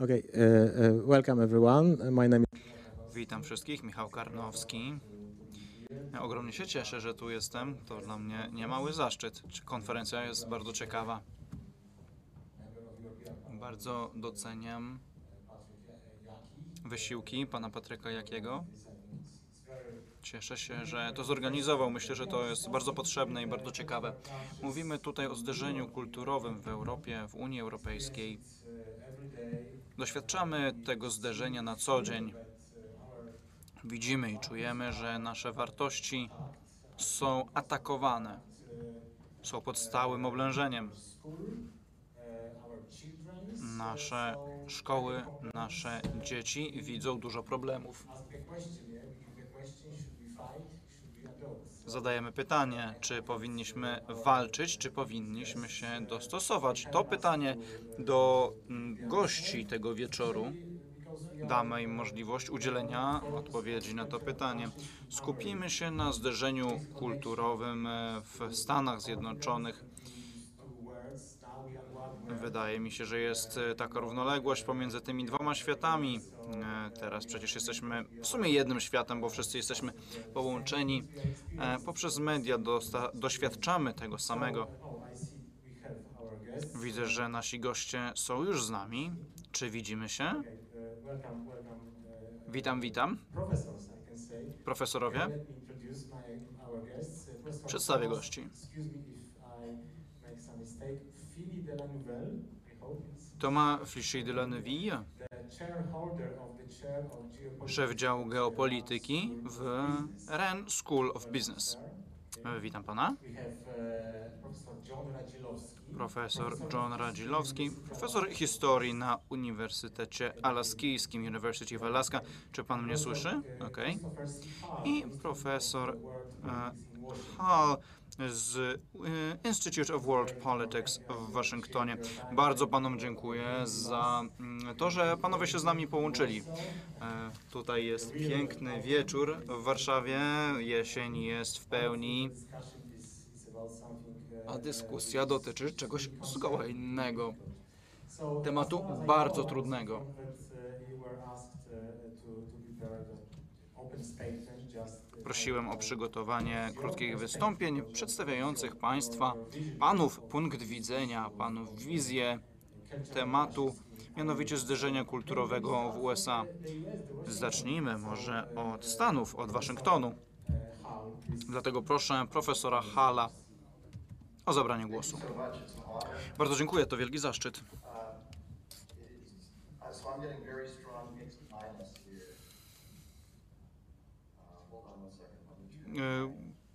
Okay, uh, uh, welcome everyone. My name Witam wszystkich, Michał Karnowski. Ja ogromnie się cieszę, że tu jestem. To dla mnie niemały zaszczyt. Czy Konferencja jest bardzo ciekawa. Bardzo doceniam wysiłki pana Patryka Jakiego. Cieszę się, że to zorganizował. Myślę, że to jest bardzo potrzebne i bardzo ciekawe. Mówimy tutaj o zderzeniu kulturowym w Europie, w Unii Europejskiej. Doświadczamy tego zderzenia na co dzień. Widzimy i czujemy, że nasze wartości są atakowane, są pod stałym oblężeniem. Nasze szkoły, nasze dzieci widzą dużo problemów. Zadajemy pytanie, czy powinniśmy walczyć, czy powinniśmy się dostosować. To pytanie do mm, gości tego wieczoru damy im możliwość udzielenia odpowiedzi na to pytanie. Skupimy się na zderzeniu kulturowym e, w Stanach Zjednoczonych. Wydaje mi się, że jest e, taka równoległość pomiędzy tymi dwoma światami. E, Teraz przecież jesteśmy w sumie jednym światem, bo wszyscy jesteśmy połączeni. E, Poprzez media doświadczamy tego samego. Widzę, że nasi goście są już z nami. Czy widzimy się? Witam, witam. Profesorowie, Przedstawię gości. Thomas Flichy de la Neuville, szef działu geopolityki w REN School of Business. E, Witam pana. Profesor John Radzilowski, profesor historii na Uniwersytecie Alaskijskim, University of Alaska. Czy pan mnie słyszy? Okej. I profesor e, Hall z e, Institute of World Politics w Waszyngtonie. Bardzo panom dziękuję za mm, to, że panowie się z nami połączyli. E, Tutaj jest piękny wieczór w Warszawie, jesień jest w pełni, a dyskusja dotyczy czegoś zgoła innego. tematu bardzo trudnego. Prosiłem o przygotowanie krótkich wystąpień przedstawiających Państwa, Panów punkt widzenia, Panów wizję tematu, mianowicie zderzenia kulturowego w USA. Zacznijmy może od Stanów, od Waszyngtonu. Dlatego proszę profesora Hala o zabranie głosu. Bardzo dziękuję, to wielki zaszczyt.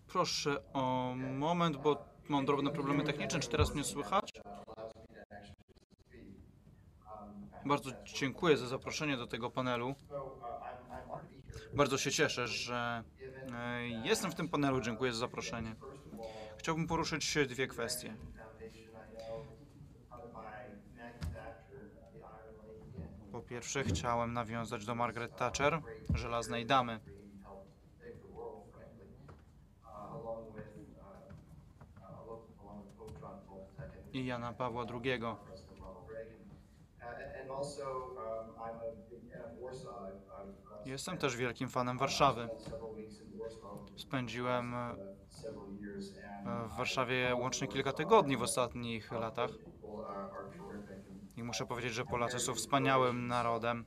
Proszę o moment, bo mam drobne problemy techniczne. Czy teraz mnie słychać? Bardzo dziękuję za zaproszenie do tego panelu. Bardzo się cieszę, że e, jestem w tym panelu. Dziękuję za zaproszenie. Chciałbym poruszyć dwie kwestie. Po pierwsze, chciałem nawiązać do Margaret Thatcher, żelaznej damy. and help take the world, frankly, uh, along with, uh, uh, along with Pope John Paul II. i Jana Pawła II. President Ronald Reagan. Uh, and- And also, um, I'm a big fan of Warsaw. I've- I've, uh, Jestem też wielkim fanem Warszawy. Spędziłem e, w Warszawie łącznie kilka tygodni w ostatnich latach i muszę powiedzieć, że Polacy są wspaniałym narodem.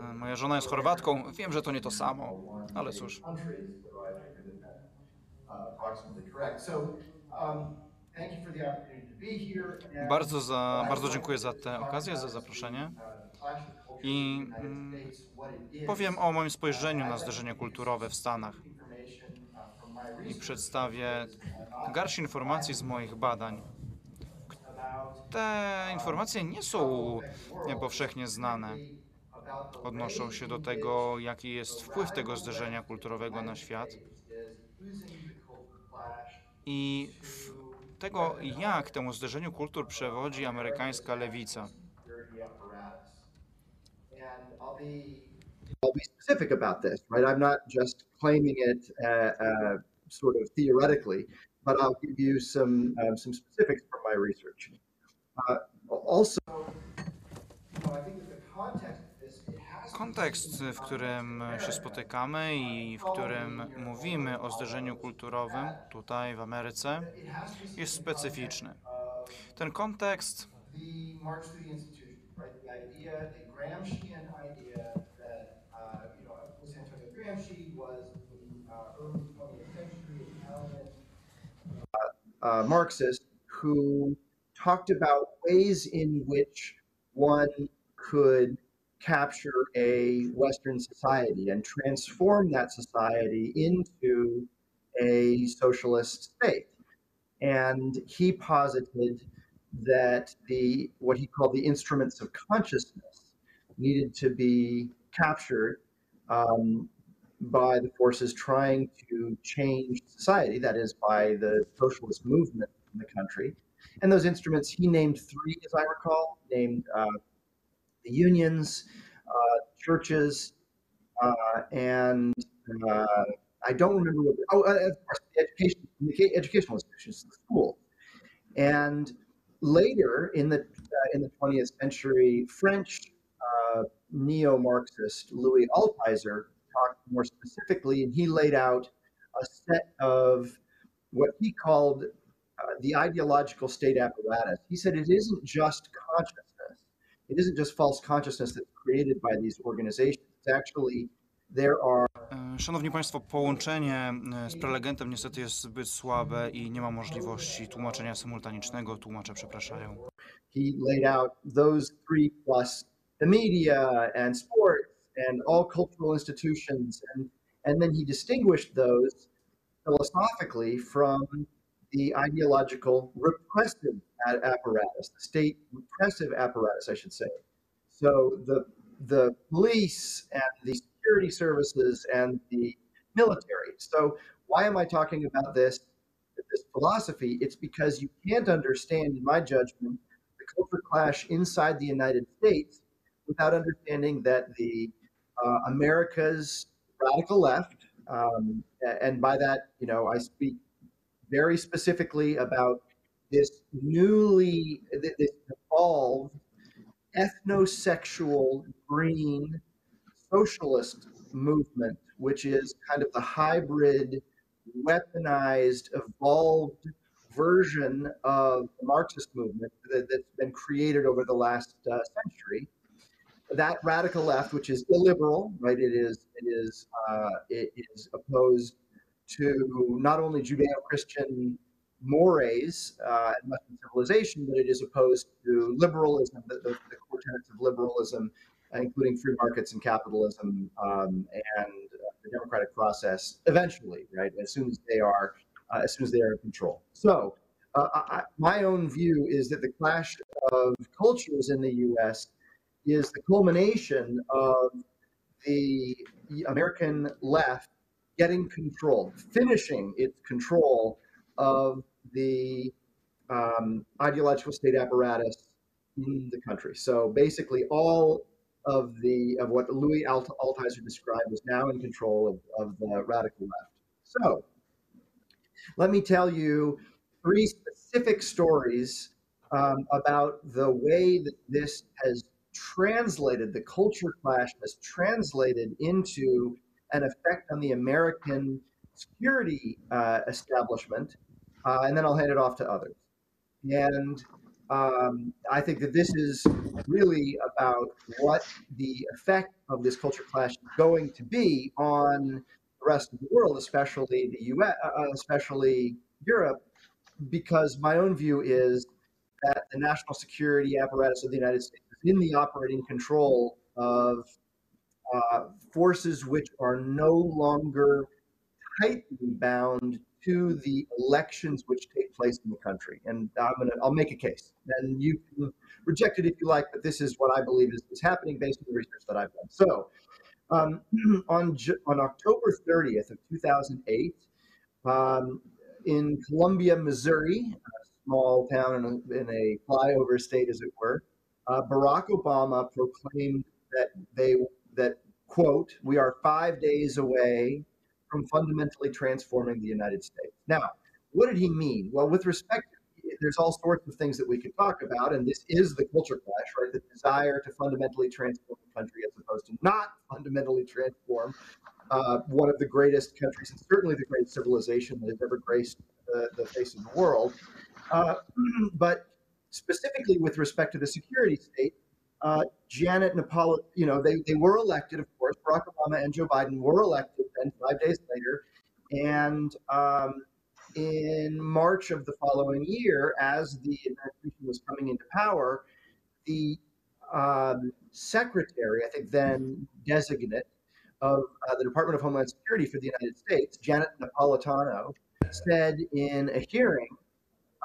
I. E, Moja żona jest Chorwatką. Wiem, że to nie to samo, ale cóż. Uh, um, Bardzo, za, bardzo dziękuję za tę okazję, za zaproszenie. I mm, Powiem o moim spojrzeniu na zderzenie kulturowe w Stanach i przedstawię garść informacji z moich badań. Te informacje nie są powszechnie znane. Odnoszą się do tego, jaki jest wpływ tego zderzenia kulturowego na świat i tego, jak temu zderzeniu kultur przewodzi amerykańska lewica. I'll be specific about this, right? I'm not just claiming it uh, uh, sort of theoretically, but I'll give you some um, some specifics from my research. Uh, also, context of this, it has to be Kontekst, w którym się spotykamy i w którym mówimy o zderzeniu kulturowym tutaj w Ameryce, jest specyficzny. Ten kontekst the March to the institution, right? The idea, the Gramscian idea that, you know, Louis Antonio Gramsci was the early 20th century Italian Marxist who talked about ways in which one could capture a Western society and transform that society into a socialist state. And he posited that the what he called the instruments of consciousness needed to be captured um, by the forces trying to change society, that is, by the socialist movement in the country. And those instruments, he named three, as I recall, named uh, the unions, uh, churches, uh, and uh, I don't remember what. Oh, of course, the education, educational institutions, the school. And later in the in the 20th century, French neo-Marxist Louis Altheiser talked more specifically, and he laid out a set of what he called uh, the ideological state apparatus. He said it isn't just consciousness; it isn't just false consciousness that's created by these organizations. It's actually there are Szanowni Państwo, połączenie z prelegentem niestety jest zbyt słabe i nie ma możliwości tłumaczenia symultanicznego. Tłumacze przepraszają. he laid out those three plus the media and sports and all cultural institutions and and then he distinguished those philosophically from the ideological repressive apparatus the state repressive apparatus i should say. So the the police and the security services and the military. So why am i talking about this this philosophy? It's because you can't understand in my judgment the culture clash inside the United States without understanding that the uh, America's radical left, um, and by that, you know, I speak very specifically about this newly, th- this evolved ethnosexual green socialist movement, which is kind of the hybrid, weaponized, evolved version of the Marxist movement that, that's been created over the last uh, century. That radical left, which is illiberal, right? It is it is uh, it is opposed to not only Judeo-Christian mores uh, and Western civilization, but it is opposed to liberalism, the, the, the core tenets of liberalism, including free markets and capitalism um, and uh, the democratic process. Eventually, right? As soon as they are uh, as soon as they are in control. So, uh, I- my own view is that the clash of cultures in the U.S. is the culmination of the American left getting control, finishing its control of the um, ideological state apparatus in the country. So basically, all of the of what Louis Alt- Altheiser described is now in control of, of the radical left. So let me tell you three specific stories um, about the way that this has translated, the culture clash has translated into an effect on the American security uh, establishment. Uh, and then I'll hand it off to others. And um, I think that this is really about what the effect of this culture clash is going to be on the rest of the world, especially the U.S., uh, especially Europe, because my own view is that the national security apparatus of the United States is in the operating control of uh, forces which are no longer tightly bound to the elections which take place in the country. And I'm gonna, I'll make a case, and you can reject it if you like, but this is what I believe is, is happening based on the research that I've done. So, um, on on October 30th of 2008, um, in Columbia, Missouri, a small town in a, in a flyover state, as it were, uh, Barack Obama proclaimed that they that quote we are five days away from fundamentally transforming the United States. Now, what did he mean? Well, with respect, there's all sorts of things that we could talk about, and this is the culture clash, right? The desire to fundamentally transform the country as opposed to not fundamentally transform uh, one of the greatest countries and certainly the greatest civilization that has ever graced the, the face of the world. Uh, but specifically with respect to the security state, uh, Janet Napolitano, you know, they, they were elected, of course. Barack Obama and Joe Biden were elected then five days later. And um, in March of the following year, as the administration was coming into power, the um, secretary, I think then designate of uh, the Department of Homeland Security for the United States, Janet Napolitano, said in a hearing,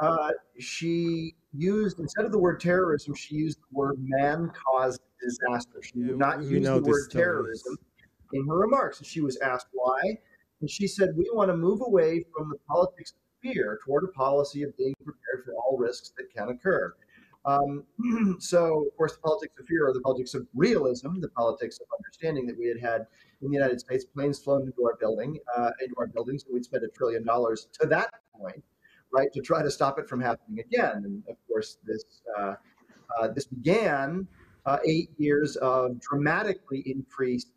uh, she used, instead of the word terrorism, she used the word man caused disaster. She did not we use the word terrorism in her remarks. And she was asked why. And she said, We want to move away from the politics of fear toward a policy of being prepared for all risks that can occur. Um, so, of course, the politics of fear are the politics of realism, the politics of understanding that we had had in the United States planes flown into our building, uh, into our buildings, and we'd spent a trillion dollars to that point, right, to try to stop it from happening again. And of course, this uh, uh, this began uh, eight years of dramatically increased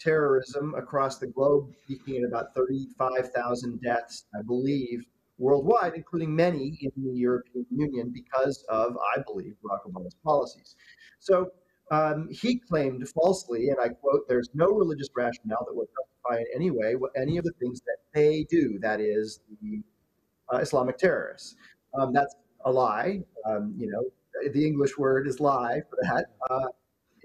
terrorism across the globe, peaking at about 35,000 deaths, I believe, worldwide, including many in the European Union because of, I believe, Barack Obama's policies. So um, he claimed falsely, and I quote, there's no religious rationale that would justify in any way any of the things that they do, that is, the uh, Islamic terrorists. Um, that's a lie. Um, you know, the English word is lie for that. Uh,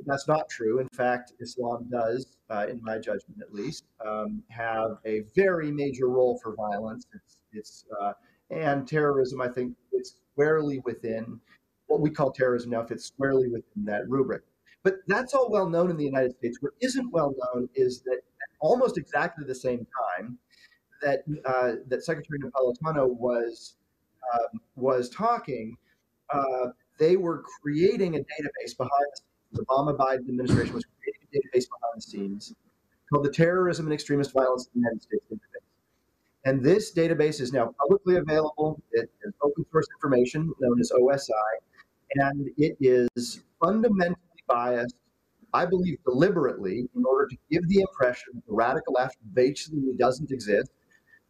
that's not true. In fact, Islam does, uh, in my judgment at least, um, have a very major role for violence. It's, it's uh, and terrorism. I think it's squarely within what we call terrorism now. If it's squarely within that rubric. But that's all well known in the United States. What isn't well known is that at almost exactly the same time that uh, that Secretary Napolitano was um, was talking, uh, they were creating a database behind the scenes. The Obama Biden administration was creating a database behind the scenes called the Terrorism and Extremist Violence in the United States database. And this database is now publicly available. It is open source information known as OSI, and it is fundamentally biased, I believe deliberately, in order to give the impression that the radical left basically doesn't exist,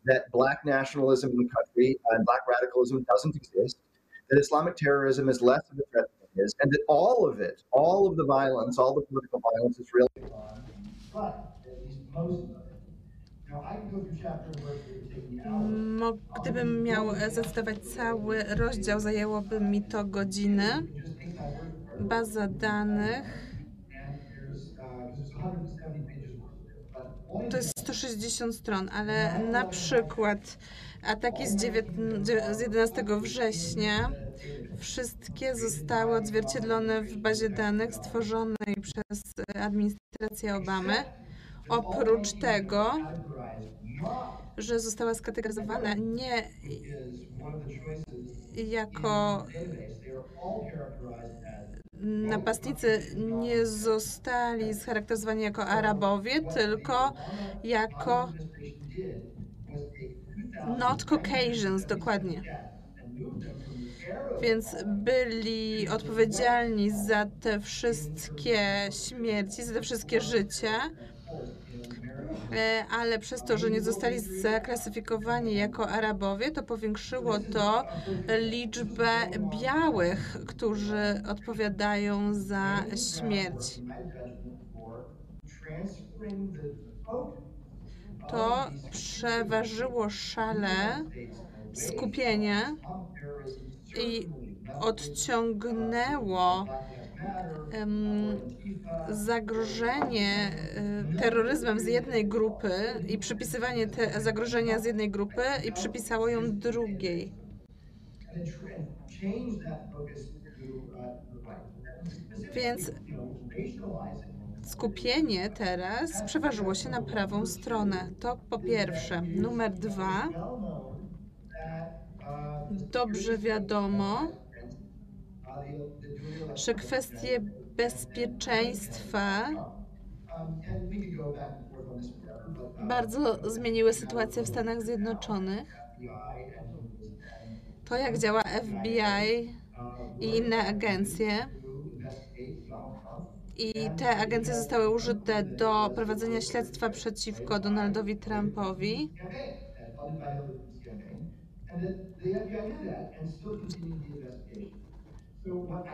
that black nationalism in the country and black radicalism doesn't exist, that Islamic terrorism is less of a threat than it is, and that all of it, all of the violence, all the political violence is really on, but at least most of it. Now, I can go through chapter and verse, it would take me hours. Mo- Gdybym miał zacytować cały rozdział, zajęłoby mi to godzinę. Just take that word for it. Baza danych to jest 160 stron, ale na przykład ataki z, dziewiętn- dzie- z 11 września wszystkie zostały odzwierciedlone w bazie danych stworzonej przez administrację Obamy. Oprócz tego, że została skategoryzowana nie jako napastnicy nie zostali scharakteryzowani jako Arabowie, tylko jako administration did was take 2,000 not Caucasians, dokładnie. Więc byli odpowiedzialni za te wszystkie śmierci, za te wszystkie życia, e, ale przez to, że nie zostali zaklasyfikowani jako Arabowie, to powiększyło to liczbę białych, którzy odpowiadają za śmierć. To przeważyło szale, skupienie i odciągnęło zagrożenie e, terroryzmem z jednej grupy i przypisywanie te zagrożenia z jednej grupy i przypisało ją drugiej. Więc skupienie teraz przeważyło się na prawą stronę. To po pierwsze. Numer dwa. Dobrze wiadomo, uh, the, the duly elected że kwestie bezpieczeństwa bardzo zmieniły sytuację w Stanach Zjednoczonych. To, jak działa FBI i inne agencje. I te agencje zostały użyte do prowadzenia śledztwa przeciwko Donaldowi Trumpowi.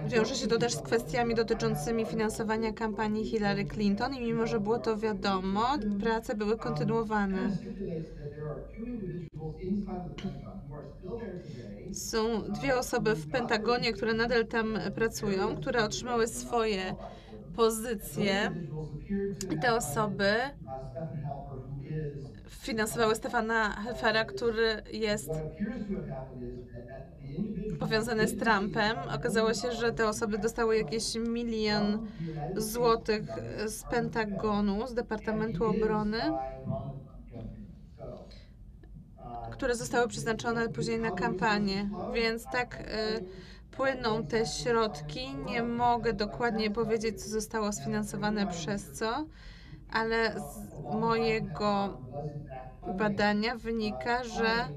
Wiąże się to też z kwestiami dotyczącymi finansowania kampanii Hillary Clinton i mimo, że było to wiadomo, prace były kontynuowane. Są dwie osoby w Pentagonie, które nadal tam pracują, które otrzymały swoje pozycje. I te osoby finansowały Stefana Helfera, który jest powiązany z Trumpem. Okazało się, że te osoby dostały jakieś milion złotych z Pentagonu, z Departamentu Obrony, które zostały przeznaczone później na kampanię. Więc tak y, płyną te środki. Nie mogę dokładnie powiedzieć, co zostało sfinansowane przez co, ale z mojego badania wynika, że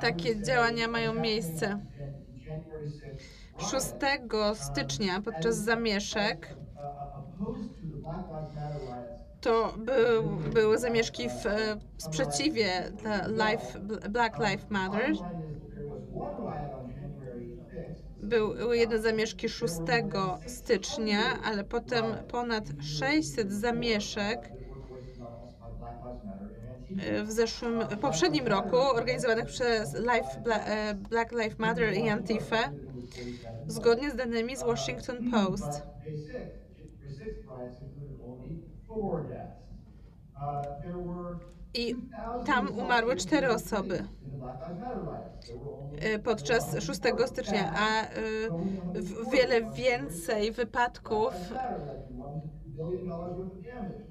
takie działania mają miejsce. 6 stycznia podczas zamieszek to był, były zamieszki w sprzeciwie Life, Black Lives Matter. Były jedne zamieszki 6 stycznia, ale potem ponad 600 zamieszek e, w zeszłym, poprzednim roku organizowanych przez Life, e, Black Lives Matter i Antifa zgodnie z danymi z Washington Post. I tam umarły cztery osoby e, podczas 6 stycznia, a e, wiele więcej wypadków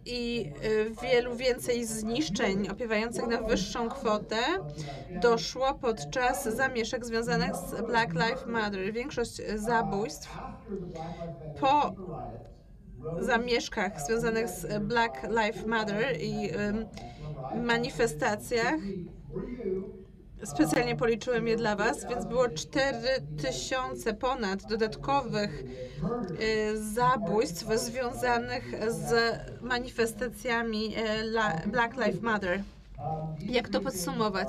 i e, wielu więcej zniszczeń opiewających na wyższą kwotę doszło podczas zamieszek związanych z Black Lives Matter. Większość zabójstw po zamieszkach związanych z Black Lives Matter i manifestacjach. Specjalnie policzyłem je dla Was, więc było 4000 ponad dodatkowych y, zabójstw związanych z manifestacjami la- Black Lives Matter. Jak to podsumować?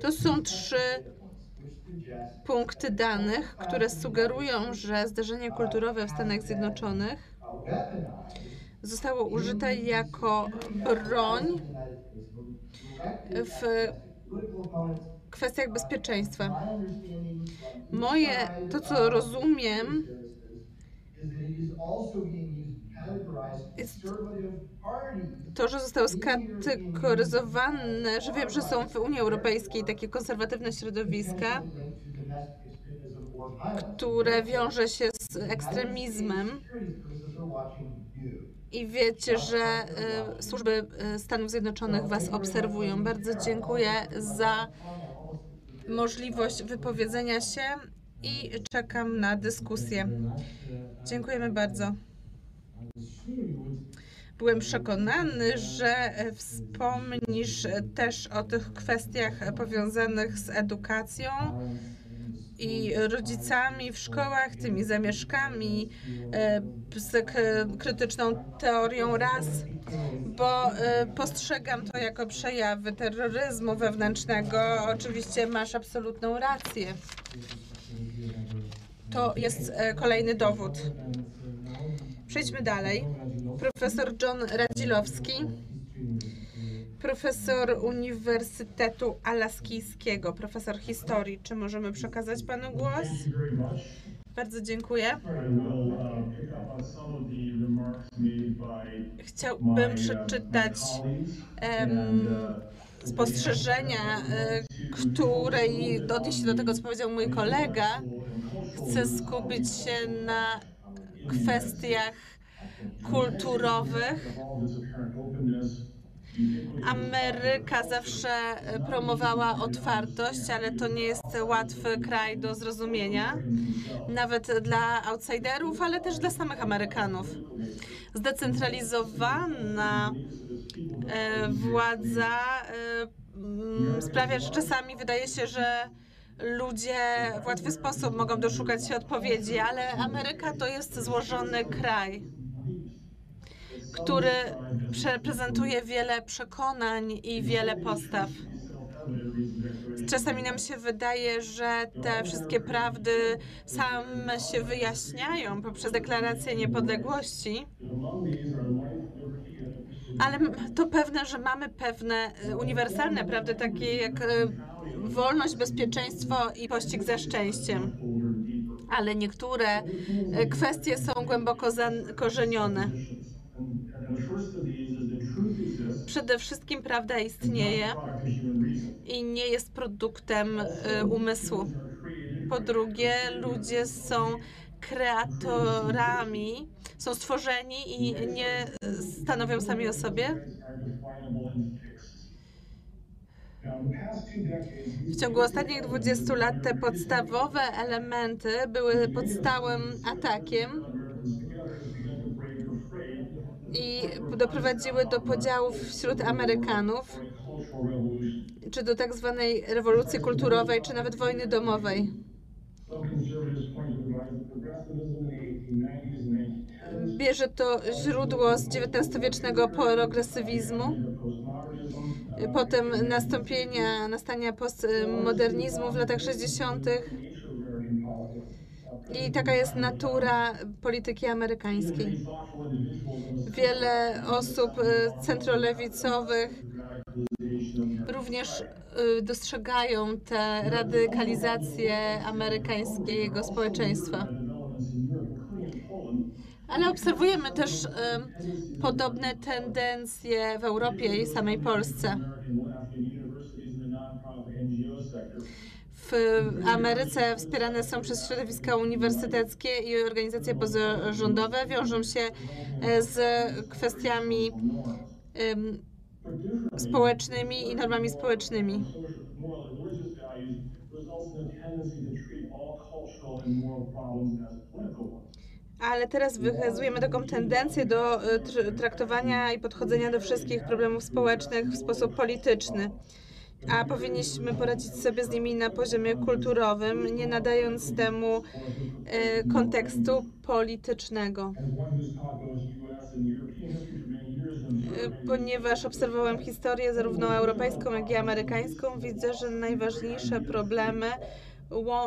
To są trzy punkty danych, które sugerują, że zdarzenie kulturowe w Stanach Zjednoczonych zostało użyte jako broń w kwestiach bezpieczeństwa. Moje, to co rozumiem, to, że zostało skategoryzowane, że wiem, że są w Unii Europejskiej takie konserwatywne środowiska, które wiąże się z ekstremizmem. I wiecie, że y, służby y, Stanów Zjednoczonych Was obserwują. Bardzo dziękuję za możliwość wypowiedzenia się i czekam na dyskusję. Dziękujemy bardzo. Byłem przekonany, że e, wspomnisz też o tych kwestiach powiązanych z edukacją i rodzicami w szkołach, tymi zamieszkami, e, z krytyczną teorią ras, bo e, postrzegam to jako przejawy terroryzmu wewnętrznego. Oczywiście masz absolutną rację. To jest e, kolejny dowód. Przejdźmy dalej. Profesor John Radzilowski, profesor Uniwersytetu Alaskijskiego, profesor historii. Czy możemy przekazać panu głos? Bardzo dziękuję. Chciałbym przeczytać uh, spostrzeżenia, e, które odnieść się do tego, co powiedział mój kolega. Chcę skupić się na kwestiach kulturowych Ameryka zawsze promowała otwartość, ale to nie jest łatwy kraj do zrozumienia, nawet dla outsiderów, ale też dla samych Amerykanów. Zdecentralizowana e, władza e, sprawia, że czasami wydaje się, że ludzie w łatwy sposób mogą doszukać się odpowiedzi, ale Ameryka to jest złożony kraj, który prezentuje wiele przekonań i wiele postaw. Czasami nam się wydaje, że te wszystkie prawdy same się wyjaśniają poprzez deklarację niepodległości, ale to pewne, że mamy pewne e, uniwersalne prawdy, takie jak e, wolność, bezpieczeństwo i pościg za szczęściem. Ale niektóre e, kwestie są głęboko zakorzenione. Przede wszystkim prawda istnieje i nie jest produktem umysłu. Po drugie, ludzie są kreatorami, są stworzeni i nie stanowią sami o sobie. W ciągu ostatnich 20 lat te podstawowe elementy były pod stałym atakiem i doprowadziły do podziałów wśród Amerykanów, czy do tak zwanej rewolucji kulturowej, czy nawet wojny domowej. Bierze to źródło z XIX-wiecznego progresywizmu, potem nastąpienia, nastania postmodernizmu w latach 60. I taka jest natura polityki amerykańskiej. Wiele osób y, centrolewicowych również y, dostrzegają tę radykalizację amerykańskiego społeczeństwa. Ale obserwujemy też y, podobne tendencje w Europie i samej Polsce. W Ameryce wspierane są przez środowiska uniwersyteckie i organizacje pozarządowe. Wiążą się e, z kwestiami em, społecznymi i normami społecznymi. Ale teraz wykazujemy taką tendencję do tr- traktowania i podchodzenia do wszystkich problemów społecznych w sposób polityczny. A powinniśmy poradzić sobie z nimi na poziomie kulturowym, nie nadając temu e, kontekstu politycznego. E, Ponieważ obserwowałem historię zarówno europejską, jak i amerykańską, widzę, że najważniejsze problemy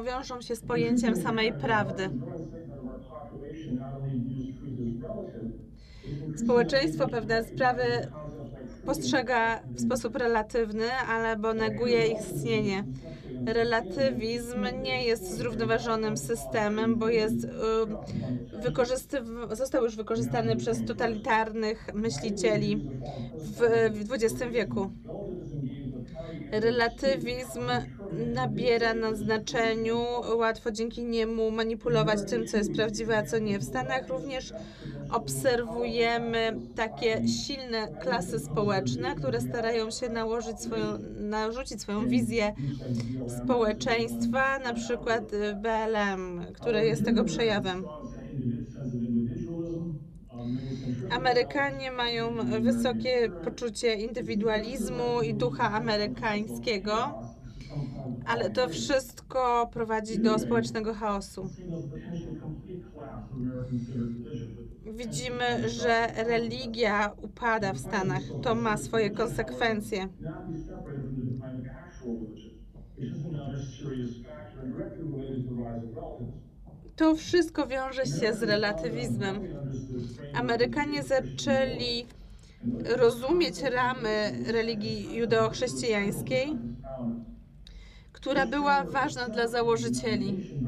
wiążą się z pojęciem samej prawdy. Społeczeństwo pewne sprawy postrzega w sposób relatywny, albo neguje ich istnienie. Relatywizm nie jest zrównoważonym systemem, bo jest wykorzystyw- został już wykorzystany przez totalitarnych myślicieli w XX wieku. Relatywizm nabiera na znaczeniu, łatwo dzięki niemu manipulować tym, co jest prawdziwe, a co nie. W Stanach również obserwujemy takie silne klasy społeczne, które starają się nałożyć swoją, narzucić swoją wizję społeczeństwa, na przykład BLM, które jest tego przejawem. Amerykanie mają wysokie poczucie indywidualizmu i ducha amerykańskiego, ale to wszystko prowadzi do społecznego chaosu. Widzimy, że religia upada w Stanach. To ma swoje konsekwencje. To wszystko wiąże się z relatywizmem. Amerykanie zaczęli rozumieć ramy religii judeo-chrześcijańskiej, która była ważna dla założycieli.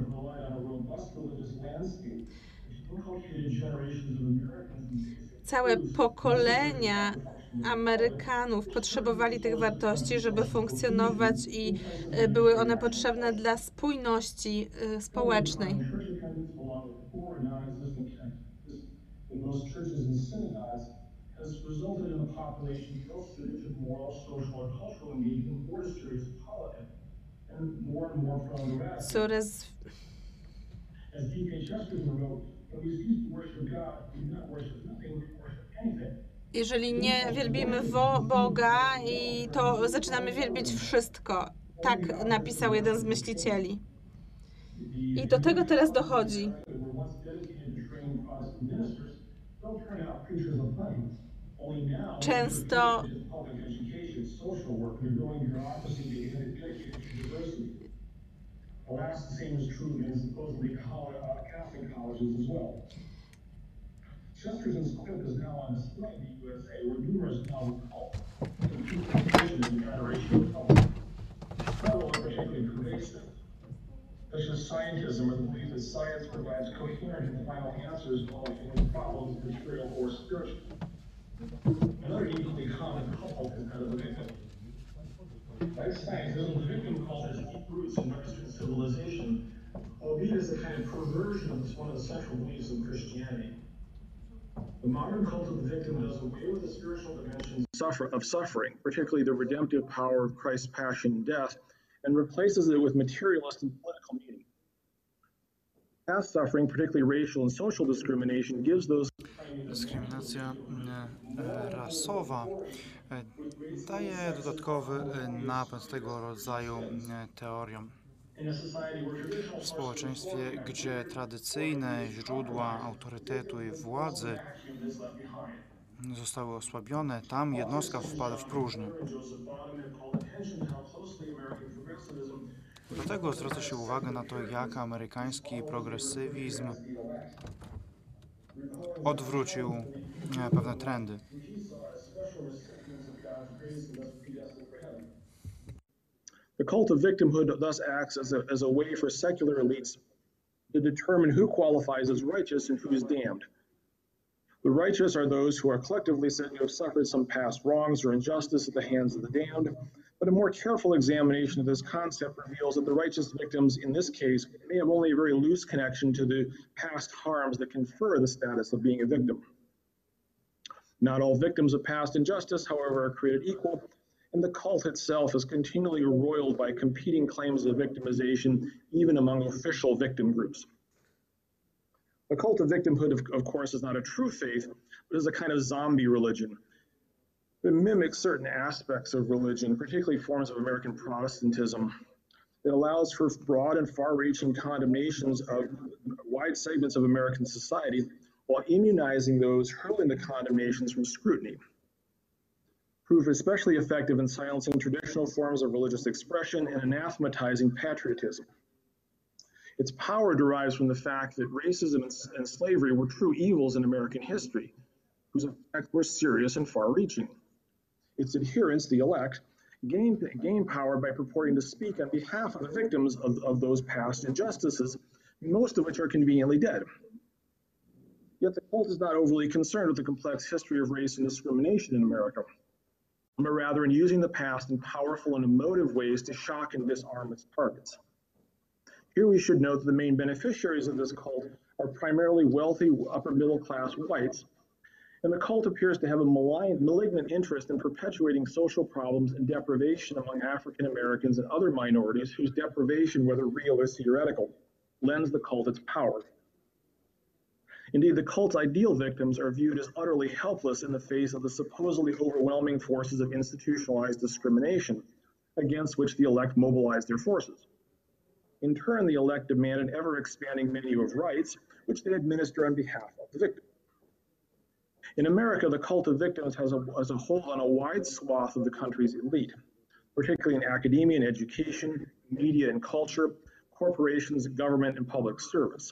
Całe pokolenia Amerykanów potrzebowali tych wartości, żeby funkcjonować i y, były one potrzebne dla spójności y, społecznej. Coraz As D.K. Chesterton wrote, when we cease to worship God, we do not worship nothing, we worship anything. Jeżeli nie wielbimy Boga i to zaczynamy wielbić wszystko. Tak napisał jeden z myślicieli. I do tego teraz dochodzi. Często. Alas, the same is true in supposedly Catholic colleges as well. Chesterton's quip is now on display in the USA, where numerous now recall the in adoration of public. Are particularly pervasive such as scientism or the belief that science provides coherent and final answers to all human problems, material or spiritual. Another equally common cult is that of the victim. Like scientism, the victim cult has deep roots in Western civilization, albeit as a kind of perversion of one of the central beliefs of Christianity. The modern cult of the victim does away with the spiritual dimensions suffer, of suffering, particularly the redemptive power of Christ's passion and death, and replaces it with materialist and political meaning. Past suffering, particularly racial and social discrimination, gives those Dyskryminacja rasowa daje dodatkowy napęd tego rodzaju teoriom. W społeczeństwie, gdzie tradycyjne źródła autorytetu i władzy zostały osłabione, tam jednostka wpada w próżnię. Dlatego zwraca się uwagę na to, jak amerykański progresywizm odwrócił e, pewne trendy. The cult of victimhood thus acts as a, as a way for secular elites to determine who qualifies as righteous and who is damned. The righteous are those who are collectively said to have suffered some past wrongs or injustice at the hands of the damned, but a more careful examination of this concept reveals that the righteous victims in this case may have only a very loose connection to the past harms that confer the status of being a victim. Not all victims of past injustice, however, are created equal, and the cult itself is continually roiled by competing claims of victimization, even among official victim groups. The cult of victimhood, of, of course, is not a true faith, but is a kind of zombie religion. It mimics certain aspects of religion, particularly forms of American Protestantism. It allows for broad and far reaching condemnations of wide segments of American society while immunizing those hurling the condemnations from scrutiny prove especially effective in silencing traditional forms of religious expression and anathematizing patriotism. Its power derives from the fact that racism and, slavery were true evils in American history, whose effects were serious and far reaching. Its adherents, the elect, gain, gain power by purporting to speak on behalf of the victims of, of those past injustices, most of which are conveniently dead. Yet the cult is not overly concerned with the complex history of race and discrimination in America but rather in using the past in powerful and emotive ways to shock and disarm its targets. Here we should note that the main beneficiaries of this cult are primarily wealthy upper middle class whites, and the cult appears to have a malign, malignant interest in perpetuating social problems and deprivation among African Americans and other minorities whose deprivation, whether real or theoretical, lends the cult its power. Indeed, the cult's ideal victims are viewed as utterly helpless in the face of the supposedly overwhelming forces of institutionalized discrimination against which the elect mobilized their forces. In turn, the elect demand an ever expanding menu of rights, which they administer on behalf of the victim. In America, the cult of victims has a, has a hold on a wide swath of the country's elite, particularly in academia and education, media and culture, corporations, government, and public service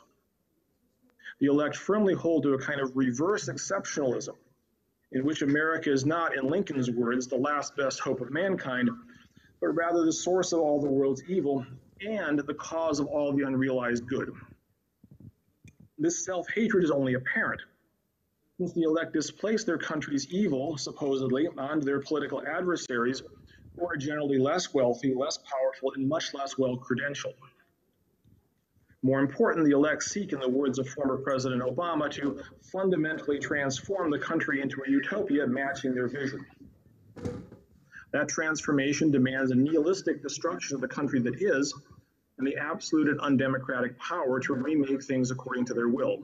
the elect firmly hold to a kind of reverse exceptionalism, in which America is not, in Lincoln's words, the last best hope of mankind, but rather the source of all the world's evil and the cause of all the unrealized good. This self hatred is only apparent. Since the elect displace their country's evil, supposedly, onto their political adversaries, who are generally less wealthy, less powerful, and much less well credentialed. More important, the elect seek, in the words of former President Obama, to fundamentally transform the country into a utopia matching their vision. That transformation demands a nihilistic destruction of the country that is, and the absolute and undemocratic power to remake things according to their will.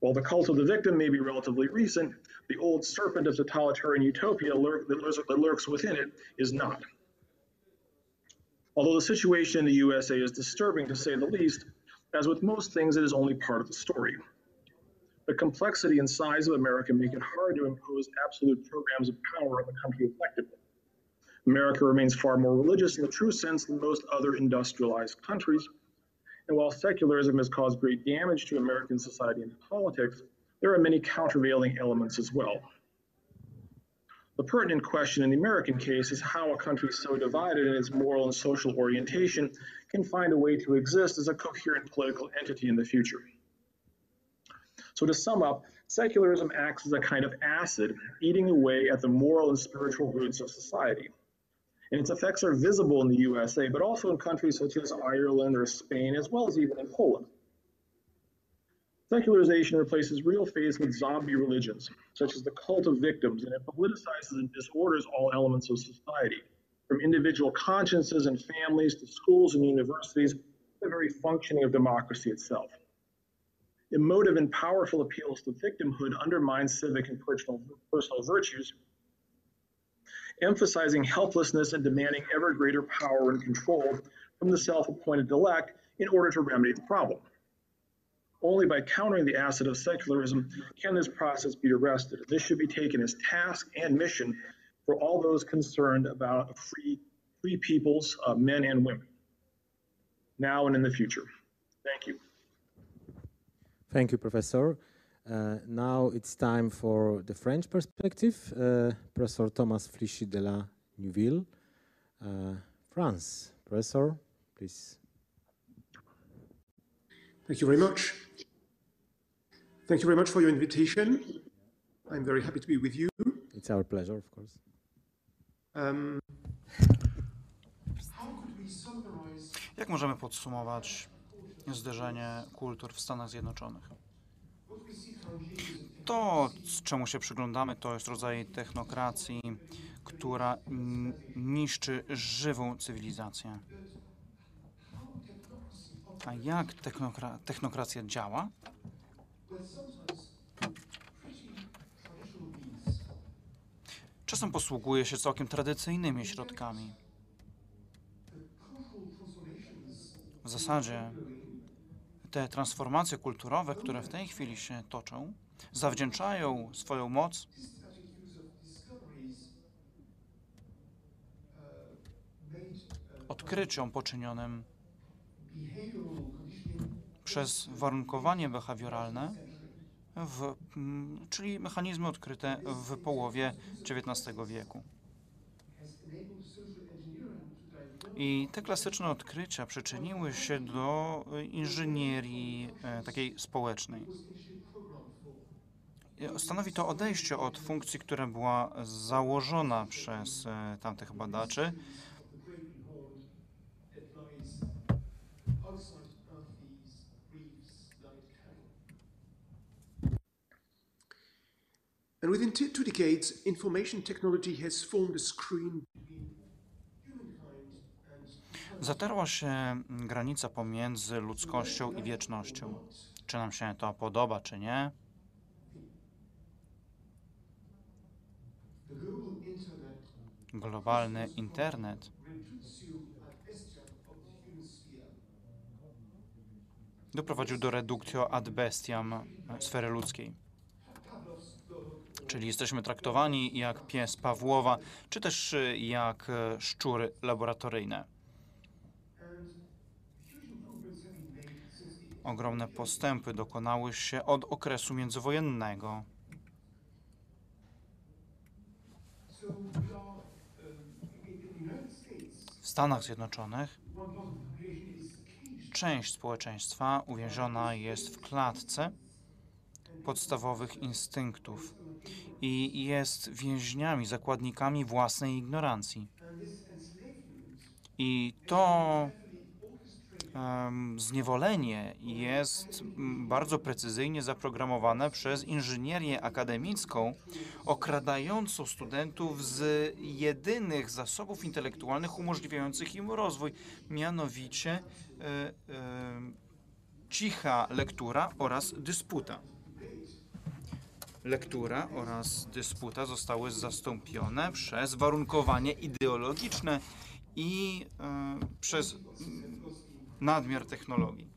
While the cult of the victim may be relatively recent, the old serpent of totalitarian utopia lurk, that, lurks, that lurks within it is not. Although the situation in the USA is disturbing to say the least, as with most things, it is only part of the story. The complexity and size of America make it hard to impose absolute programs of power on the country effectively. America remains far more religious in the true sense than most other industrialized countries. And while secularism has caused great damage to American society and politics, there are many countervailing elements as well. The pertinent question in the American case is how a country so divided in its moral and social orientation can find a way to exist as a coherent political entity in the future. So, to sum up, secularism acts as a kind of acid, eating away at the moral and spiritual roots of society. And its effects are visible in the USA, but also in countries such as Ireland or Spain, as well as even in Poland. Secularization replaces real faith with zombie religions, such as the cult of victims, and it politicizes and disorders all elements of society, from individual consciences and families to schools and universities, the very functioning of democracy itself. Emotive and powerful appeals to victimhood undermine civic and personal, personal virtues, emphasizing helplessness and demanding ever greater power and control from the self appointed elect in order to remedy the problem. Only by countering the acid of secularism can this process be arrested. This should be taken as task and mission for all those concerned about free, free peoples, uh, men and women, now and in the future. Thank you. Thank you, Professor. Uh, now it's time for the French perspective. Uh, Professor Thomas Flichy de la Neuville, uh, France. Professor, please. Thank you very much. Thank you very much for your invitation. I'm very happy to be with you. It's our pleasure, of course. Um, how could we summarize Jak możemy podsumować zderzenie kultur w Stanach Zjednoczonych? To, z czemu się przyglądamy, to jest rodzaj technokracji, która niszczy żywą cywilizację. A jak technokra- technokracja działa? Czasem posługuje się całkiem tradycyjnymi środkami. W zasadzie te transformacje kulturowe, które w tej chwili się toczą, zawdzięczają swoją moc odkryciom poczynionym przez warunkowanie behawioralne, w, mm, czyli mechanizmy odkryte w połowie XIX wieku. I te klasyczne odkrycia przyczyniły się do y, inżynierii e, takiej społecznej. I Stanowi to odejście od funkcji, która była założona przez e, tamtych badaczy, And within two, two decades, information technology has formed a screen zatarła się granica pomiędzy ludzkością i wiecznością. Czy nam się to podoba, czy nie? Globalny internet doprowadził do reductio ad bestiam sfery ludzkiej. Czyli jesteśmy traktowani jak pies Pawłowa, czy też y, jak e, szczury laboratoryjne. Ogromne postępy dokonały się od okresu międzywojennego. W Stanach Zjednoczonych część społeczeństwa uwięziona jest w klatce podstawowych instynktów i jest więźniami, zakładnikami własnej ignorancji. I to em, zniewolenie jest bardzo precyzyjnie zaprogramowane przez inżynierię akademicką, okradającą studentów z jedynych zasobów intelektualnych umożliwiających im rozwój, mianowicie e, e, cicha lektura oraz dysputa. Lektura oraz dysputa zostały zastąpione przez warunkowanie ideologiczne i e, przez mm, nadmiar technologii.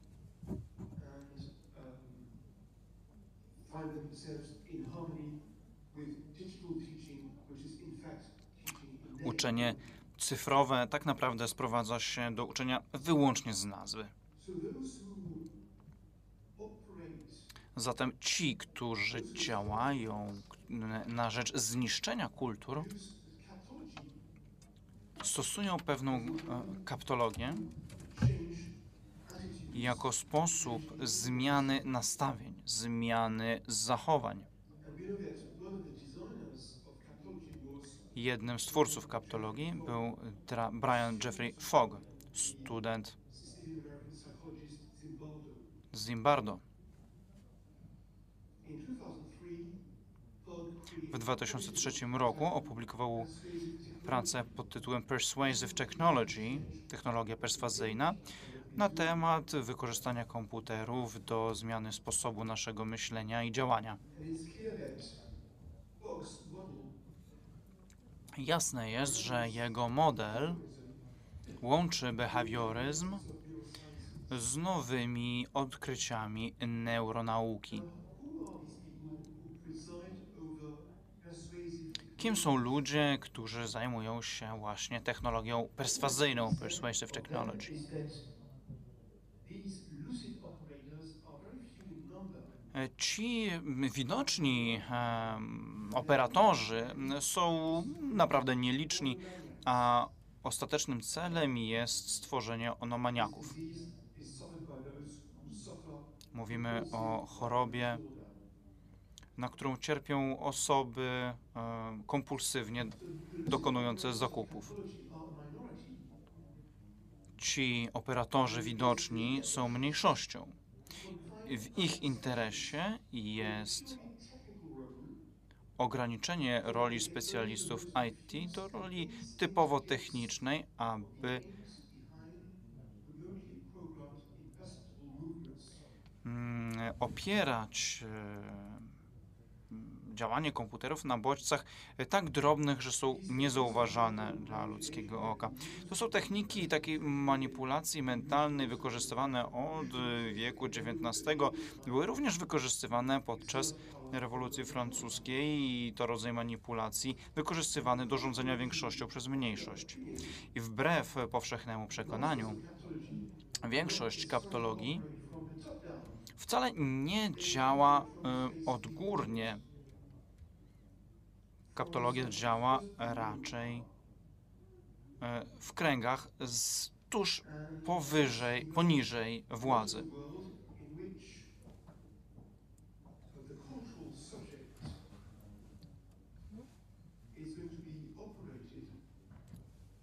Uczenie cyfrowe tak naprawdę sprowadza się do uczenia wyłącznie z nazwy. So those who operate Zatem ci, którzy działają na rzecz zniszczenia kultur, stosują pewną e, kaptologię jako sposób zmiany nastawień, zmiany zachowań. Jednym z twórców kaptologii był Brian Jeffrey Fogg, student z Zimbardo. In 2003, Fogg created W 2003 roku opublikował pracę pod tytułem Persuasive Technology, technologia perswazyjna, na temat wykorzystania komputerów do zmiany sposobu naszego myślenia i działania. Jasne jest, że jego model łączy behawioryzm z nowymi odkryciami neuronauki. Kim są ludzie, którzy zajmują się właśnie technologią perswazyjną, persuasive technology? Ci widoczni operatorzy są naprawdę nieliczni, a ostatecznym celem jest stworzenie onomaniaków. Mówimy o chorobie, na którą cierpią osoby em, kompulsywnie dokonujące zakupów. Ci operatorzy widoczni są mniejszością. W ich interesie jest ograniczenie roli specjalistów IT do roli typowo technicznej, aby mm, opierać e, działanie komputerów na bodźcach tak drobnych, że są niezauważane dla ludzkiego oka. To są techniki takiej manipulacji mentalnej wykorzystywane od wieku XIX. Były również wykorzystywane podczas rewolucji francuskiej i to rodzaj manipulacji wykorzystywany do rządzenia większością przez mniejszość. I wbrew powszechnemu przekonaniu, większość kaptologii wcale nie działa y, odgórnie. Kaptologia działa raczej y, w kręgach z, tuż powyżej, poniżej władzy.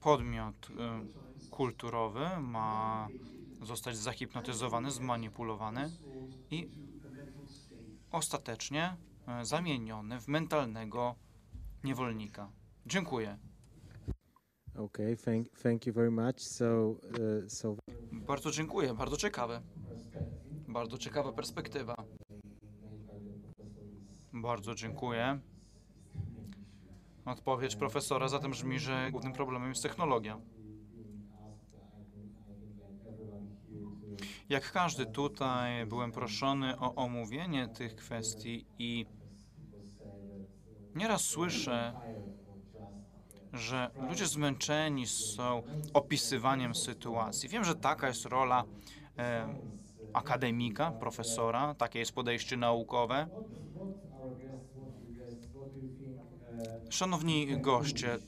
Podmiot y, kulturowy ma zostać zahipnotyzowany, zmanipulowany i ostatecznie y, zamieniony w mentalnego niewolnika. Dziękuję. Okay, thank, thank you very much. So, uh, so Bardzo dziękuję, bardzo ciekawe. Bardzo ciekawa perspektywa. Bardzo dziękuję. Odpowiedź profesora zatem brzmi, że głównym problemem jest technologia. Jak każdy tutaj, byłem proszony o omówienie tych kwestii i nieraz słyszę, że ludzie zmęczeni są opisywaniem sytuacji. Wiem, że taka jest rola e, akademika, profesora, takie jest podejście naukowe. Szanowni goście,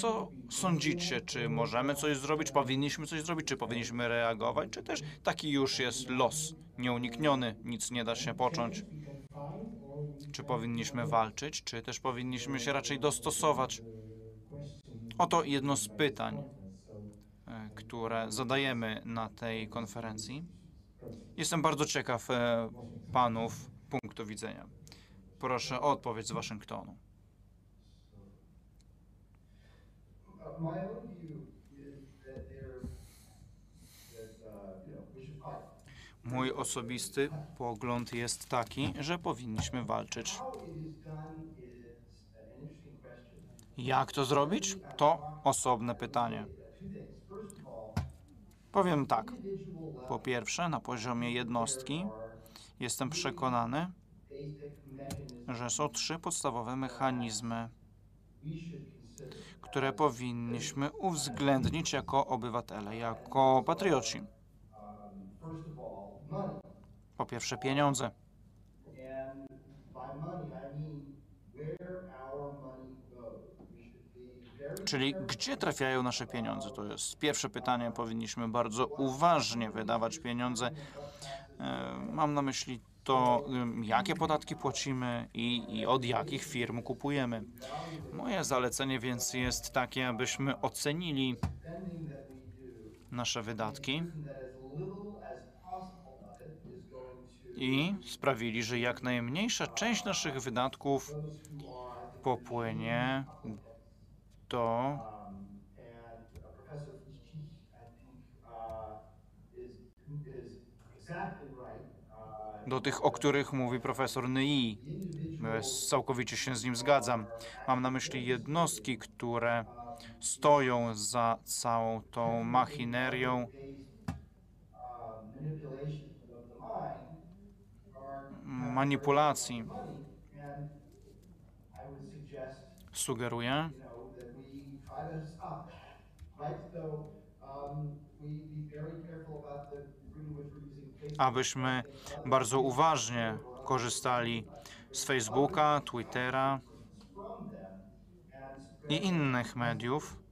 co sądzicie? Czy możemy coś zrobić? Powinniśmy coś zrobić? Czy powinniśmy reagować? Czy też taki już jest los nieunikniony, nic nie da się począć? Czy powinniśmy walczyć? Czy też powinniśmy się raczej dostosować? Oto jedno z pytań, e, które zadajemy na tej konferencji. Jestem bardzo ciekaw e, panów punktu widzenia. Proszę o odpowiedź z Waszyngtonu. Uh, my own view is that there, that, uh, you know, we should fight. Mój osobisty pogląd jest taki, że powinniśmy walczyć. Jak to zrobić? To osobne pytanie. Powiem tak. Po pierwsze, na poziomie jednostki jestem przekonany, że są trzy podstawowe mechanizmy, które powinniśmy uwzględnić jako obywatele, jako patrioci. Um, first of all, money. Po pierwsze, pieniądze. And by money, I mean where our money goes. We should be very Czyli gdzie trafiają nasze pieniądze? To jest pierwsze pytanie. Powinniśmy bardzo uważnie wydawać pieniądze. E, Mam na myśli to, jakie podatki płacimy i, i od jakich firm kupujemy. Moje zalecenie więc jest takie, abyśmy ocenili nasze wydatki and that as little as possible of it is going to i sprawili, że jak najmniejsza część naszych wydatków popłynie do do tych, o których mówi profesor Nyi. Całkowicie się z nim zgadzam. Mam na myśli jednostki, które stoją za całą tą machinerią uh, manipulation of the mind are manipulacji. money. And I would suggest, Sugeruję, you know, that we try to stop that, right? So, um, we be very careful about the degree in which we're using Facebook. abyśmy bardzo uważnie korzystali z Facebooka, Twittera i innych mediów,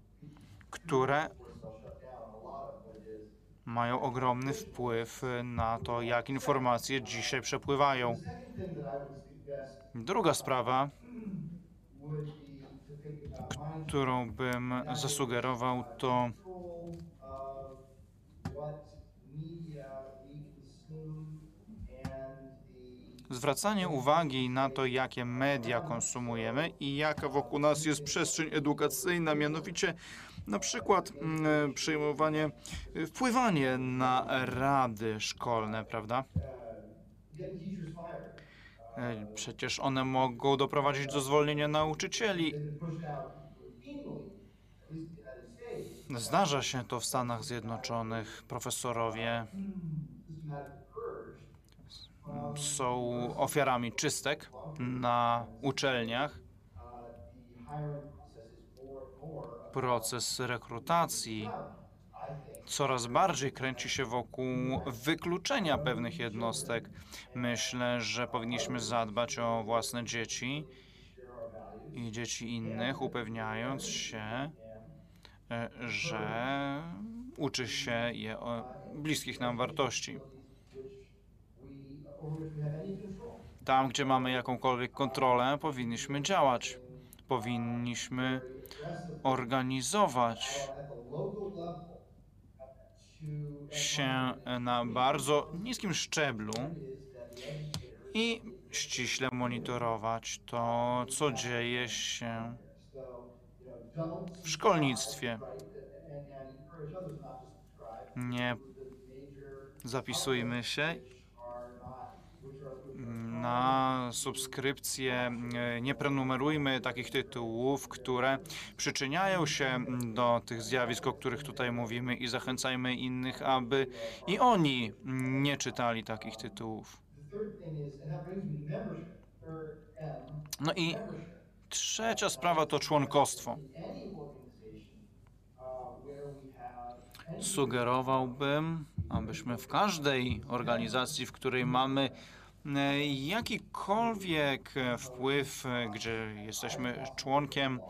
które of course they'll shut down a lot of what is mają ogromny wpływ na to, jak informacje dzisiaj przepływają. Druga sprawa, którą bym zasugerował, to zwracanie uwagi na to, jakie media konsumujemy i jaka wokół nas jest przestrzeń edukacyjna, mianowicie na przykład mm, przyjmowanie, y, wpływanie na rady szkolne, prawda? E, Przecież one mogą doprowadzić do zwolnienia nauczycieli. Zdarza się to w Stanach Zjednoczonych. Profesorowie są ofiarami czystek na uczelniach. Uh, the hiring process is more and more about, Proces rekrutacji coraz bardziej kręci się wokół wykluczenia pewnych jednostek. Myślę, że powinniśmy zadbać o własne dzieci i dzieci innych, upewniając się, e, że uczy się je o bliskich nam wartości. Tam, gdzie mamy jakąkolwiek kontrolę, powinniśmy działać. Powinniśmy organizować się na bardzo niskim szczeblu i ściśle monitorować to, co dzieje się w szkolnictwie. Nie zapisujmy się are not, which are, which are na subskrypcję, nie prenumerujmy takich tytułów, które przyczyniają się do tych zjawisk, o których tutaj mówimy i zachęcajmy innych, aby i oni nie czytali takich tytułów. No i trzecia sprawa to członkostwo. Sugerowałbym, abyśmy w każdej organizacji, w której mamy jakikolwiek wpływ, gdzie jesteśmy członkiem,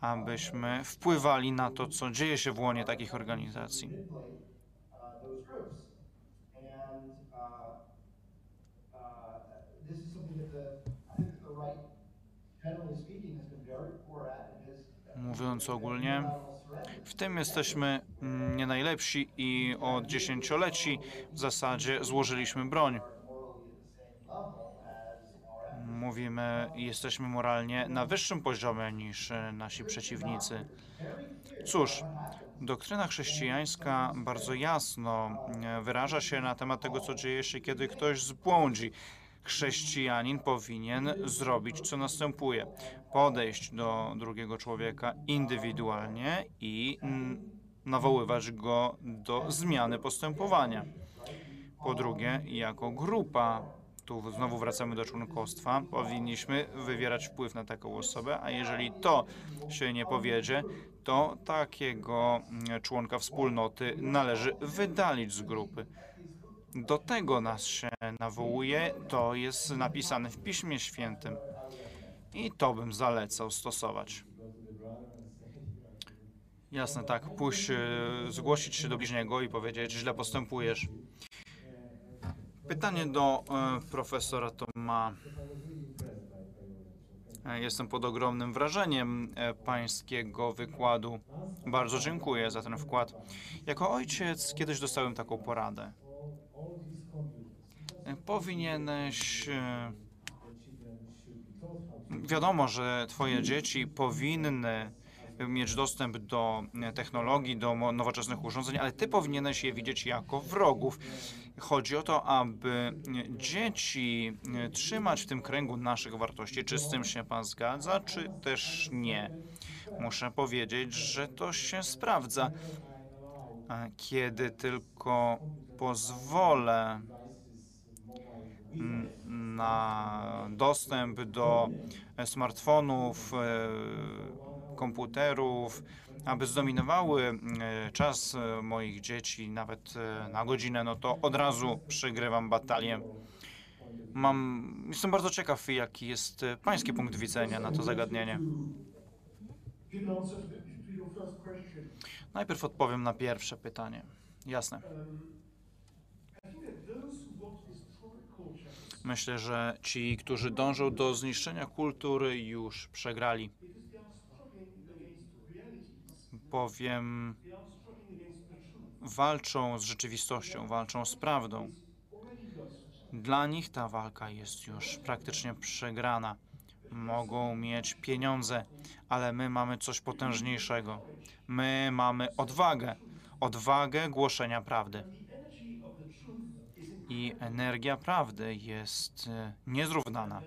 abyśmy wpływali na to, co dzieje się w łonie takich organizacji. Mówiąc ogólnie, w tym jesteśmy nie najlepsi i od dziesięcioleci w zasadzie złożyliśmy broń. Mówimy, jesteśmy moralnie na wyższym poziomie niż e, nasi przeciwnicy. Cóż, doktryna chrześcijańska bardzo jasno e, wyraża się na temat tego, co dzieje się, kiedy ktoś zbłądzi. Chrześcijanin powinien zrobić, co następuje: podejść do drugiego człowieka indywidualnie i nawoływać go do zmiany postępowania. Po drugie, jako grupa, tu znowu wracamy do członkostwa, powinniśmy wywierać wpływ na taką osobę, a jeżeli to się nie powiedzie, to takiego mm, członka wspólnoty należy wydalić z grupy. Do tego nas się nawołuje, to jest napisane w Piśmie Świętym. I to bym zalecał stosować. Jasne, tak. Pójść, e, zgłosić się do bliźniego i powiedzieć, źle postępujesz. Pytanie do e, profesora Toma. E, Jestem pod ogromnym wrażeniem e, pańskiego wykładu. Bardzo dziękuję za ten wkład. Jako ojciec kiedyś dostałem taką poradę. Powinieneś. Wiadomo, że twoje dzieci powinny mieć dostęp do technologii, do nowoczesnych urządzeń, ale ty powinieneś je widzieć jako wrogów. Chodzi o to, aby dzieci trzymać w tym kręgu naszych wartości. Czy z tym się pan zgadza, czy też nie? Muszę powiedzieć, że to się sprawdza. Kiedy tylko pozwolę na dostęp do smartfonów, e, komputerów, aby zdominowały e, czas e, moich dzieci nawet e, na godzinę, no to od razu przegrywam batalię. Mam, jestem bardzo ciekaw, jaki jest pański punkt widzenia na to zagadnienie. Najpierw odpowiem na pierwsze pytanie. Jasne. Myślę, że ci, którzy dążą do zniszczenia kultury, już przegrali. Truth. walczą z rzeczywistością, walczą z prawdą. Dla nich ta walka jest już praktycznie przegrana. Mogą mieć pieniądze, ale my mamy coś potężniejszego. My mamy odwagę, odwagę głoszenia prawdy. I energia prawdy jest e, niezrównana.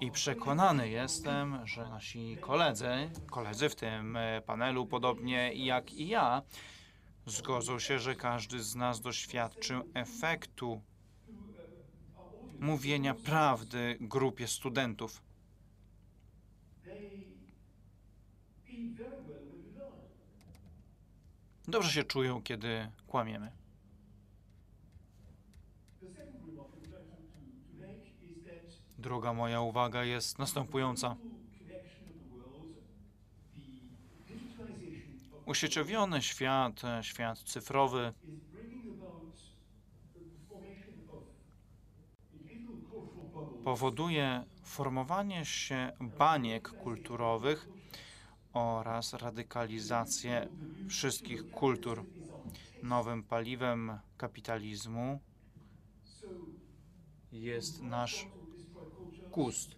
I przekonany jestem, że nasi koledzy, koledzy w tym e, panelu, podobnie jak i ja, zgodzą się, że każdy z nas doświadczył efektu mówienia prawdy grupie studentów. Dobrze się czują, kiedy kłamiemy. The second remark I would like to, to, to make is that Druga moja uwaga jest następująca. Usieciowiony świat, e, świat cyfrowy, powoduje formowanie się baniek kulturowych oraz radykalizację wszystkich kultur. Nowym paliwem kapitalizmu jest nasz gust.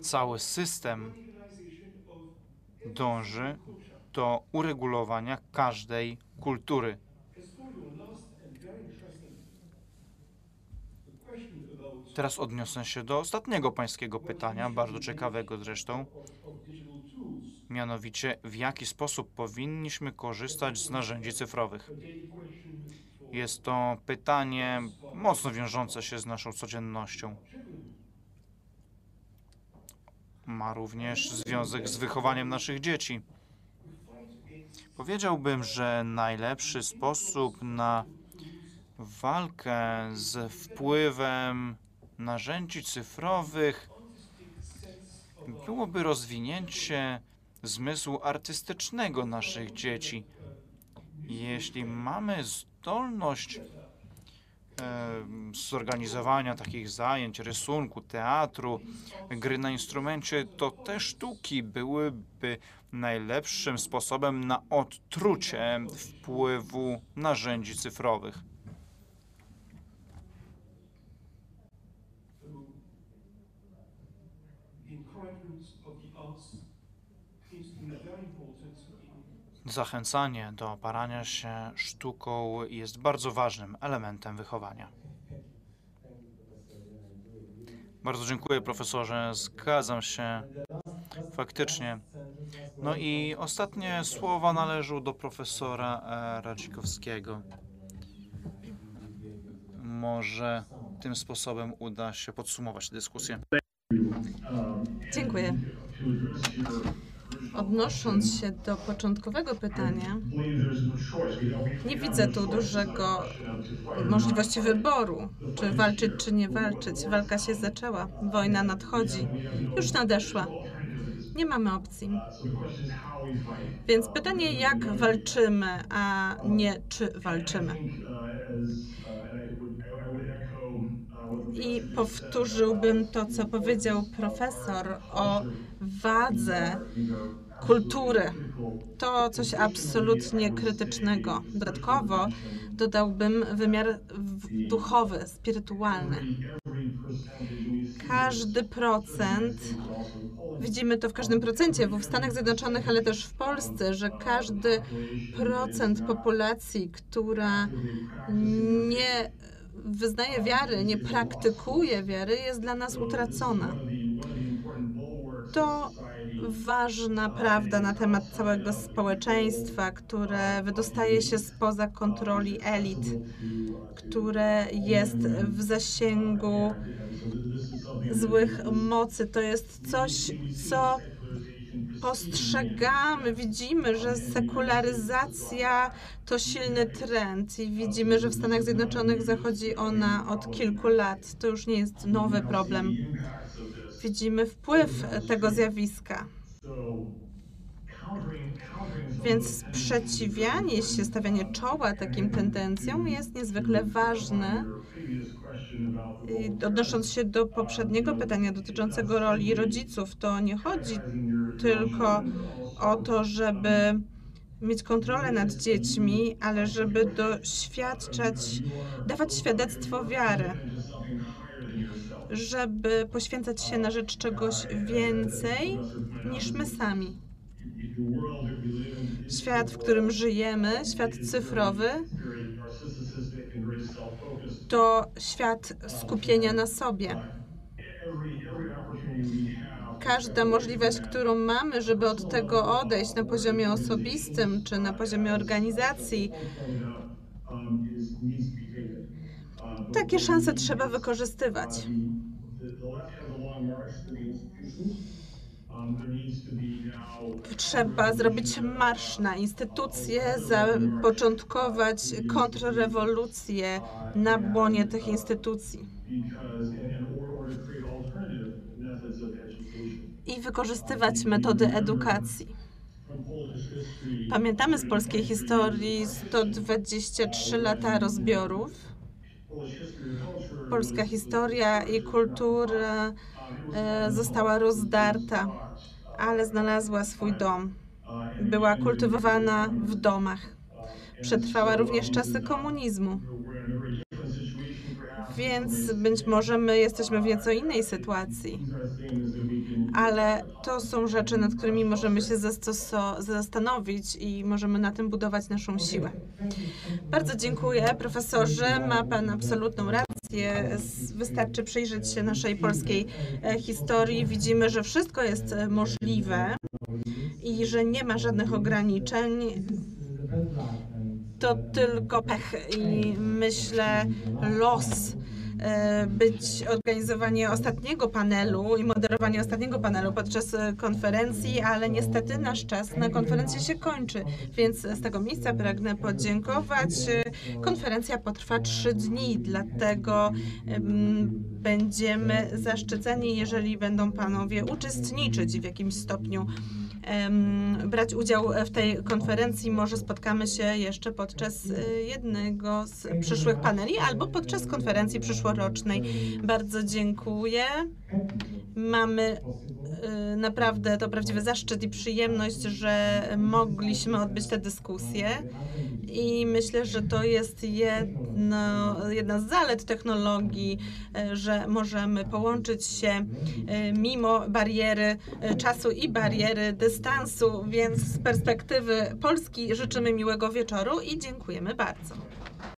Cały system dąży do uregulowania każdej kultury. Teraz odniosę się do ostatniego pańskiego pytania, bardzo ciekawego zresztą. Mianowicie, w jaki sposób powinniśmy korzystać z narzędzi cyfrowych? Jest to pytanie mocno wiążące się z naszą codziennością. Ma również związek z wychowaniem naszych dzieci. Powiedziałbym, że najlepszy sposób na walkę z wpływem narzędzi cyfrowych byłoby rozwinięcie zmysłu artystycznego naszych dzieci. Jeśli mamy zdolność zorganizowania takich zajęć, rysunku, teatru, gry na instrumencie, to te sztuki byłyby najlepszym sposobem na odtrucie wpływu narzędzi cyfrowych. Zachęcanie do parania się sztuką jest bardzo ważnym elementem wychowania. Bardzo dziękuję, profesorze. Zgadzam się. Faktycznie. No i ostatnie słowa należą do profesora e, Radzikowskiego. Może tym sposobem uda się podsumować dyskusję. Dziękuję. Odnosząc się do początkowego pytania, nie widzę tu dużego możliwości wyboru, czy walczyć, czy nie walczyć. Walka się zaczęła, wojna nadchodzi, już nadeszła. Nie mamy opcji. Więc pytanie, jak walczymy, a nie czy walczymy. I powtórzyłbym to, co powiedział profesor o wadze kultury. To coś absolutnie krytycznego. Dodatkowo dodałbym wymiar duchowy, spirytualny. Każdy procent, widzimy to w każdym procencie, w Stanach Zjednoczonych, ale też w Polsce, że każdy procent populacji, która nie wyznaje wiary, nie praktykuje wiary, jest dla nas utracona. To ważna prawda na temat całego społeczeństwa, które wydostaje się spoza kontroli elit, które jest w zasięgu złych mocy. To jest coś, co postrzegamy, widzimy, że sekularyzacja to silny trend i widzimy, że w Stanach Zjednoczonych zachodzi ona od kilku lat. To już nie jest nowy problem. Widzimy wpływ tego zjawiska. Więc sprzeciwianie się, stawianie czoła takim tendencjom jest niezwykle ważne. Odnosząc się do poprzedniego pytania dotyczącego roli rodziców, to nie chodzi tylko o to, żeby mieć kontrolę nad dziećmi, ale żeby doświadczać, dawać świadectwo wiary, żeby poświęcać się na rzecz czegoś więcej niż my sami. Świat, w którym żyjemy, świat cyfrowy, to świat skupienia na sobie. Każda możliwość, którą mamy, żeby od tego odejść na poziomie osobistym czy na poziomie organizacji, takie szanse trzeba wykorzystywać. Trzeba zrobić marsz na instytucje, zapoczątkować kontrrewolucję na błonie tych instytucji. I wykorzystywać metody edukacji. Pamiętamy z polskiej historii 123 lata rozbiorów. Polska historia i kultura e, została rozdarta, ale znalazła swój dom. Była kultywowana w domach. Przetrwała również czasy komunizmu. Więc być może my jesteśmy w nieco innej sytuacji. Ale to są rzeczy, nad którymi możemy się zastanowić i możemy na tym budować naszą siłę. Bardzo dziękuję, profesorze. Ma Pan absolutną rację. Wystarczy przyjrzeć się naszej polskiej e, historii. Widzimy, że wszystko jest e, możliwe i że nie ma żadnych ograniczeń to tylko pech i myślę los być organizowanie ostatniego panelu i moderowanie ostatniego panelu podczas e, konferencji, ale niestety nasz czas na konferencję się kończy, więc z tego miejsca pragnę podziękować. Konferencja potrwa trzy dni, dlatego będziemy zaszczyceni, jeżeli będą panowie uczestniczyć w jakimś stopniu brać udział w tej konferencji. Może spotkamy się jeszcze podczas y, jednego z przyszłych paneli albo podczas konferencji przyszłorocznej. Bardzo dziękuję. Mamy y, naprawdę to prawdziwy zaszczyt i przyjemność, że mogliśmy odbyć tę dyskusję. I myślę, że to jest jedno, jedna z zalet technologii, e, że możemy połączyć się e, mimo bariery e, czasu i bariery dystansu, więc z perspektywy Polski życzymy miłego wieczoru i dziękujemy bardzo.